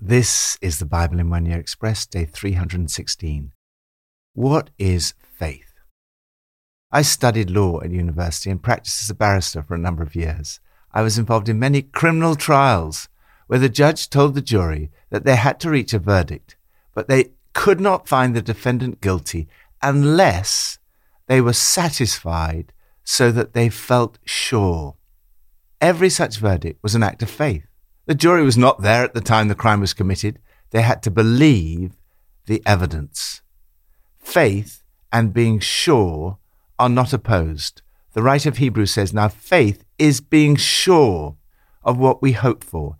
This is the Bible in One Year Express, day 316. What is faith? I studied law at university and practiced as a barrister for a number of years. I was involved in many criminal trials where the judge told the jury that they had to reach a verdict, but they could not find the defendant guilty unless they were satisfied so that they felt sure. Every such verdict was an act of faith. The jury was not there at the time the crime was committed. They had to believe the evidence. Faith and being sure are not opposed. The writer of Hebrews says, Now faith is being sure of what we hope for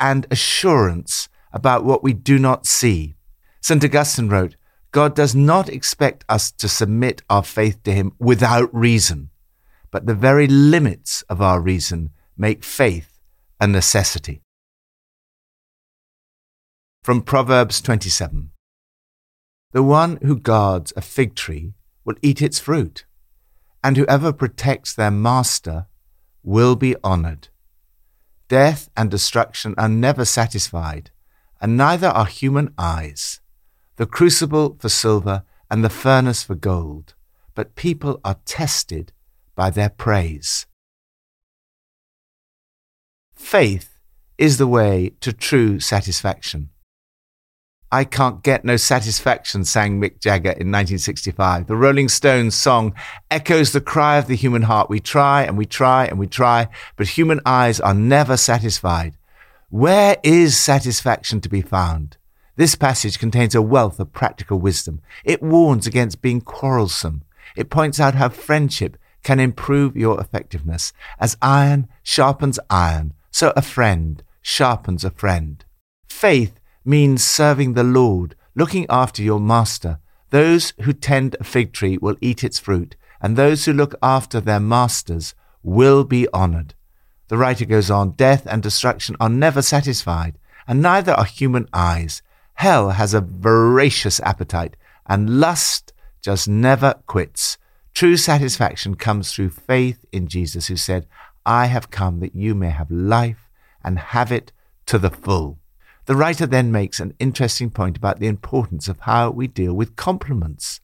and assurance about what we do not see. St. Augustine wrote, God does not expect us to submit our faith to Him without reason, but the very limits of our reason make faith a necessity. From Proverbs 27 The one who guards a fig tree will eat its fruit, and whoever protects their master will be honored. Death and destruction are never satisfied, and neither are human eyes. The crucible for silver and the furnace for gold, but people are tested by their praise. Faith is the way to true satisfaction. I Can't Get No Satisfaction, sang Mick Jagger in 1965. The Rolling Stones song echoes the cry of the human heart. We try and we try and we try, but human eyes are never satisfied. Where is satisfaction to be found? This passage contains a wealth of practical wisdom. It warns against being quarrelsome. It points out how friendship can improve your effectiveness. As iron sharpens iron, so a friend sharpens a friend. Faith means serving the Lord, looking after your master. Those who tend a fig tree will eat its fruit, and those who look after their masters will be honored. The writer goes on, death and destruction are never satisfied, and neither are human eyes. Hell has a voracious appetite, and lust just never quits. True satisfaction comes through faith in Jesus, who said, I have come that you may have life and have it to the full. The writer then makes an interesting point about the importance of how we deal with compliments.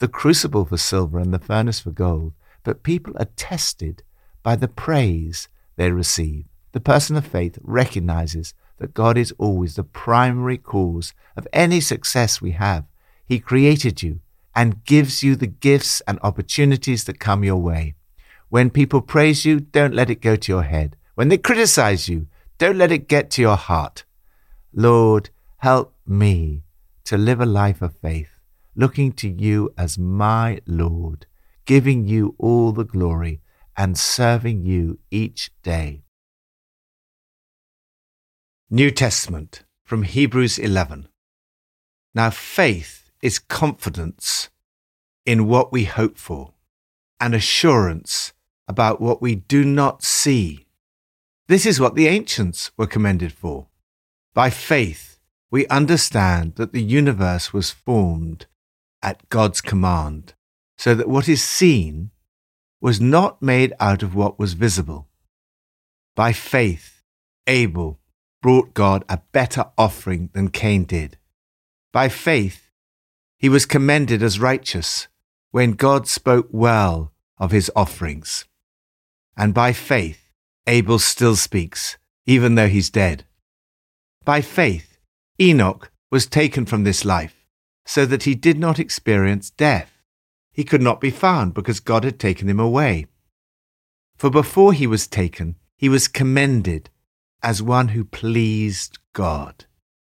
The crucible for silver and the furnace for gold, but people are tested by the praise they receive. The person of faith recognizes that God is always the primary cause of any success we have. He created you and gives you the gifts and opportunities that come your way. When people praise you, don't let it go to your head. When they criticize you, don't let it get to your heart. Lord, help me to live a life of faith, looking to you as my Lord, giving you all the glory and serving you each day. New Testament from Hebrews 11. Now, faith is confidence in what we hope for and assurance about what we do not see. This is what the ancients were commended for. By faith, we understand that the universe was formed at God's command, so that what is seen was not made out of what was visible. By faith, Abel brought God a better offering than Cain did. By faith, he was commended as righteous when God spoke well of his offerings. And by faith, Abel still speaks, even though he's dead. By faith, Enoch was taken from this life, so that he did not experience death. He could not be found because God had taken him away. For before he was taken, he was commended as one who pleased God.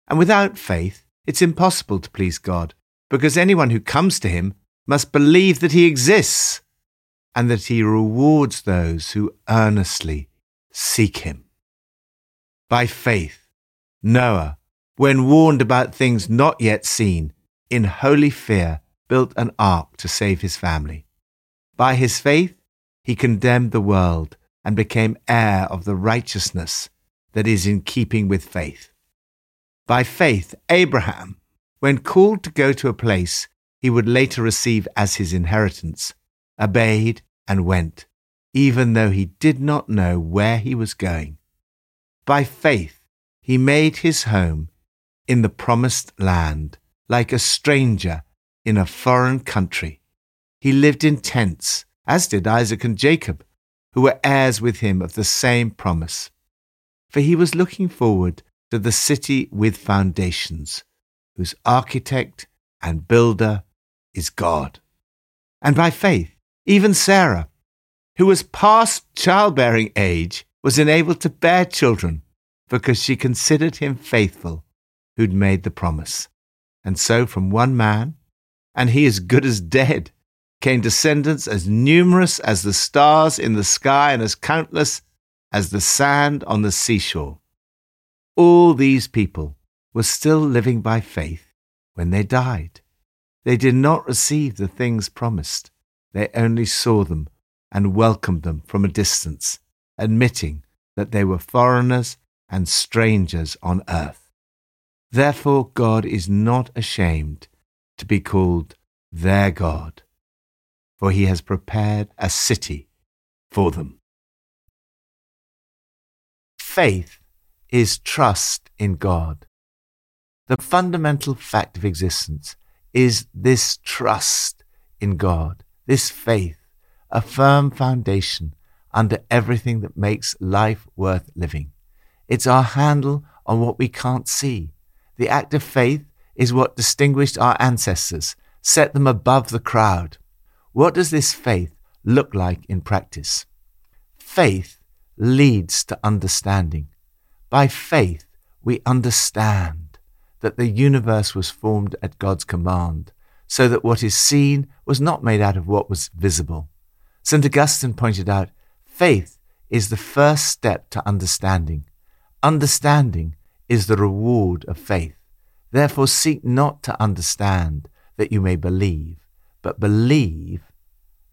And without faith, it's impossible to please God, because anyone who comes to him must believe that he exists and that he rewards those who earnestly seek him. By faith, Noah, when warned about things not yet seen, in holy fear built an ark to save his family. By his faith, he condemned the world and became heir of the righteousness that is in keeping with faith. By faith, Abraham, when called to go to a place he would later receive as his inheritance, obeyed and went, even though he did not know where he was going. By faith, he made his home in the promised land, like a stranger in a foreign country. He lived in tents, as did Isaac and Jacob, who were heirs with him of the same promise. For he was looking forward to the city with foundations, whose architect and builder is God. And by faith, even Sarah, who was past childbearing age, was enabled to bear children because she considered him faithful who'd made the promise. And so from one man, and he as good as dead, came descendants as numerous as the stars in the sky and as countless as the sand on the seashore. All these people were still living by faith when they died. They did not receive the things promised. They only saw them and welcomed them from a distance, admitting that they were foreigners and strangers on earth. Therefore, God is not ashamed to be called their God, for he has prepared a city for them. Faith is trust in God. The fundamental fact of existence is this trust in God, this faith, a firm foundation under everything that makes life worth living. It's our handle on what we can't see. The act of faith is what distinguished our ancestors, set them above the crowd. What does this faith look like in practice? Faith leads to understanding. By faith, we understand that the universe was formed at God's command, so that what is seen was not made out of what was visible. St. Augustine pointed out faith is the first step to understanding. Understanding is the reward of faith. Therefore, seek not to understand that you may believe, but believe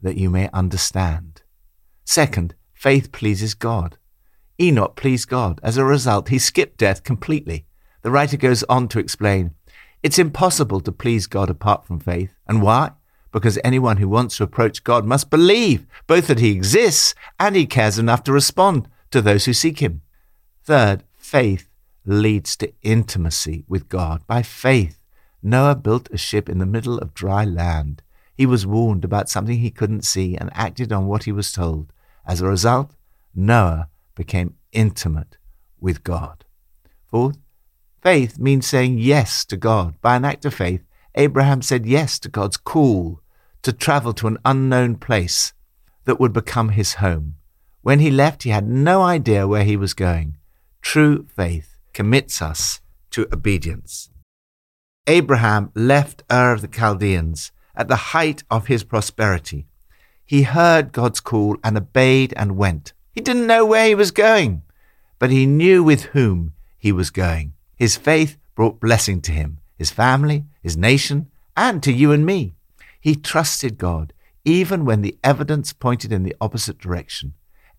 that you may understand. Second, faith pleases God. Enoch pleased God. As a result, he skipped death completely. The writer goes on to explain it's impossible to please God apart from faith. And why? Because anyone who wants to approach God must believe both that he exists and he cares enough to respond to those who seek him. Third, faith leads to intimacy with God. By faith, Noah built a ship in the middle of dry land. He was warned about something he couldn't see and acted on what he was told. As a result, Noah became intimate with God. Fourth, faith means saying yes to God. By an act of faith, Abraham said yes to God's call to travel to an unknown place that would become his home. When he left, he had no idea where he was going. True faith commits us to obedience. Abraham left Ur of the Chaldeans at the height of his prosperity. He heard God's call and obeyed and went. He didn't know where he was going, but he knew with whom he was going. His faith brought blessing to him, his family, his nation, and to you and me. He trusted God, even when the evidence pointed in the opposite direction.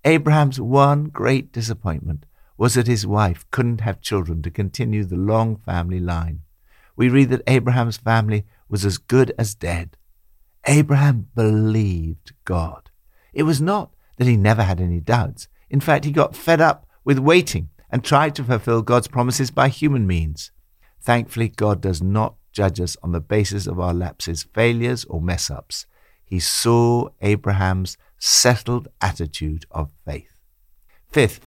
Abraham's one great disappointment was that his wife couldn't have children to continue the long family line. We read that Abraham's family was as good as dead. Abraham believed God. It was not that he never had any doubts. In fact, he got fed up with waiting and tried to fulfill God's promises by human means. Thankfully, God does not judge us on the basis of our lapses, failures, or mess ups. He saw Abraham's settled attitude of faith. Fifth,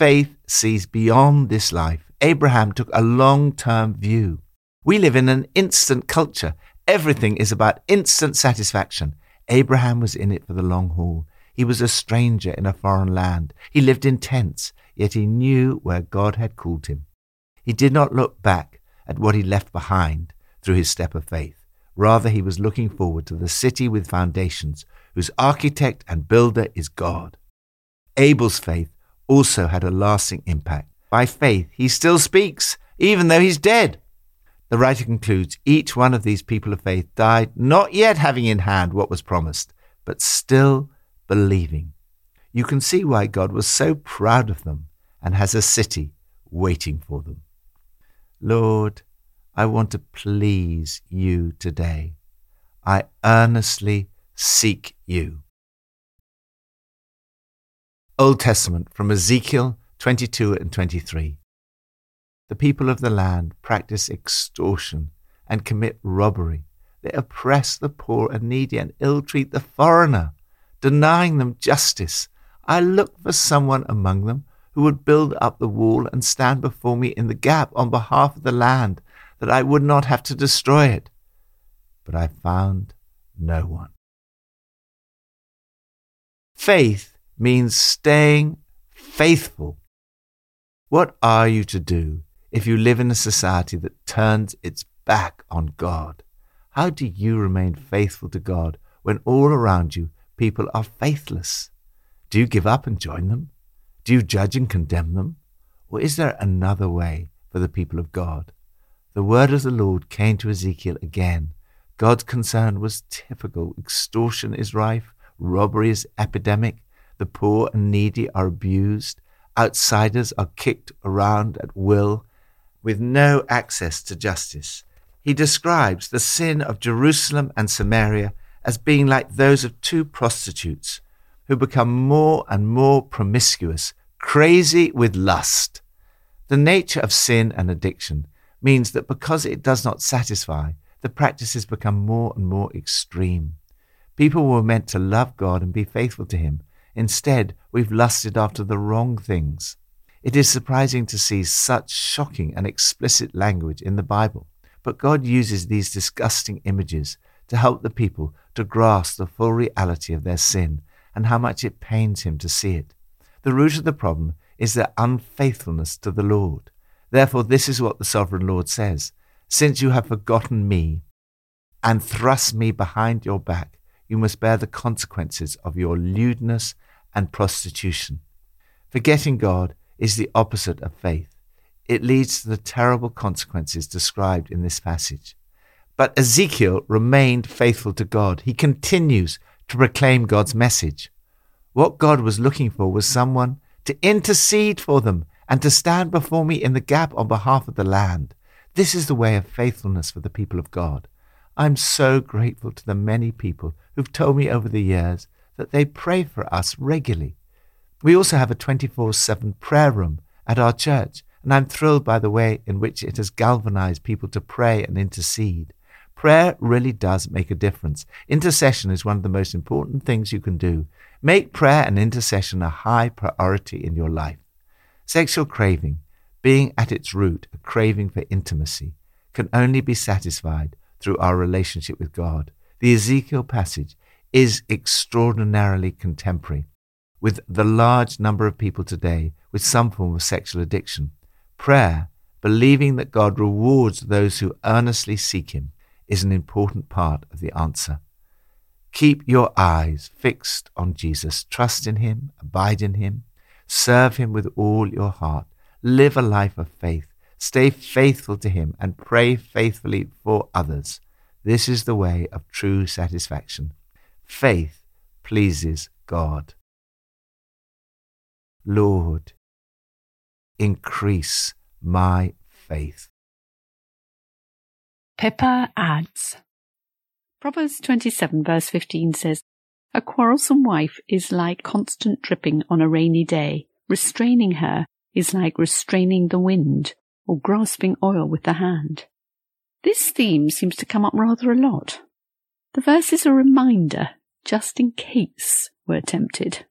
faith sees beyond this life. Abraham took a long term view. We live in an instant culture. Everything is about instant satisfaction. Abraham was in it for the long haul. He was a stranger in a foreign land. He lived in tents, yet he knew where God had called him. He did not look back at what he left behind through his step of faith. Rather, he was looking forward to the city with foundations, whose architect and builder is God. Abel's faith also had a lasting impact. By faith, he still speaks, even though he's dead. The writer concludes each one of these people of faith died not yet having in hand what was promised, but still believing. You can see why God was so proud of them and has a city waiting for them. Lord, I want to please you today. I earnestly seek you. Old Testament from Ezekiel 22 and 23. the people of the land practice extortion and commit robbery. They oppress the poor and needy and ill treat the foreigner, denying them justice. I look for someone among them who would build up the wall and stand before me in the gap on behalf of the land, that I would not have to destroy it. But I found no one. Faith means staying faithful. What are you to do if you live in a society that turns its back on God? How do you remain faithful to God when all around you people are faithless? Do you give up and join them? Do you judge and condemn them? Or is there another way for the people of God? The word of the Lord came to Ezekiel again. God's concern was typical. Extortion is rife, robbery is epidemic, the poor and needy are abused, outsiders are kicked around at will, with no access to justice. He describes the sin of Jerusalem and Samaria as being like those of two prostitutes who become more and more promiscuous, crazy with lust. The nature of sin and addiction means that because it does not satisfy, the practices become more and more extreme. People were meant to love God and be faithful to Him. Instead, we've lusted after the wrong things. It is surprising to see such shocking and explicit language in the Bible, but God uses these disgusting images to help the people to grasp the full reality of their sin and how much it pains Him to see it. The root of the problem is their unfaithfulness to the Lord. Therefore, this is what the sovereign Lord says Since you have forgotten me and thrust me behind your back, you must bear the consequences of your lewdness and prostitution. Forgetting God is the opposite of faith. It leads to the terrible consequences described in this passage. But Ezekiel remained faithful to God. He continues to proclaim God's message. What God was looking for was someone to intercede for them and to stand before me in the gap on behalf of the land. This is the way of faithfulness for the people of God. I'm so grateful to the many people who've told me over the years that they pray for us regularly. We also have a 24 7 prayer room at our church, and I'm thrilled by the way in which it has galvanized people to pray and intercede. Prayer really does make a difference. Intercession is one of the most important things you can do. Make prayer and intercession a high priority in your life. Sexual craving, being at its root a craving for intimacy, can only be satisfied through our relationship with God. The Ezekiel passage is extraordinarily contemporary with the large number of people today with some form of sexual addiction. Prayer, believing that God rewards those who earnestly seek Him, is an important part of the answer. Keep your eyes fixed on Jesus. Trust in Him, abide in Him, serve Him with all your heart, live a life of faith, Stay faithful to Him and pray faithfully for others. This is the way of true satisfaction. Faith pleases God. Lord, increase my faith. Pippa adds Proverbs 27, verse 15 says, A quarrelsome wife is like constant dripping on a rainy day. Restraining her is like restraining the wind or grasping oil with the hand. This theme seems to come up rather a lot. The verse is a reminder, just in case we're tempted.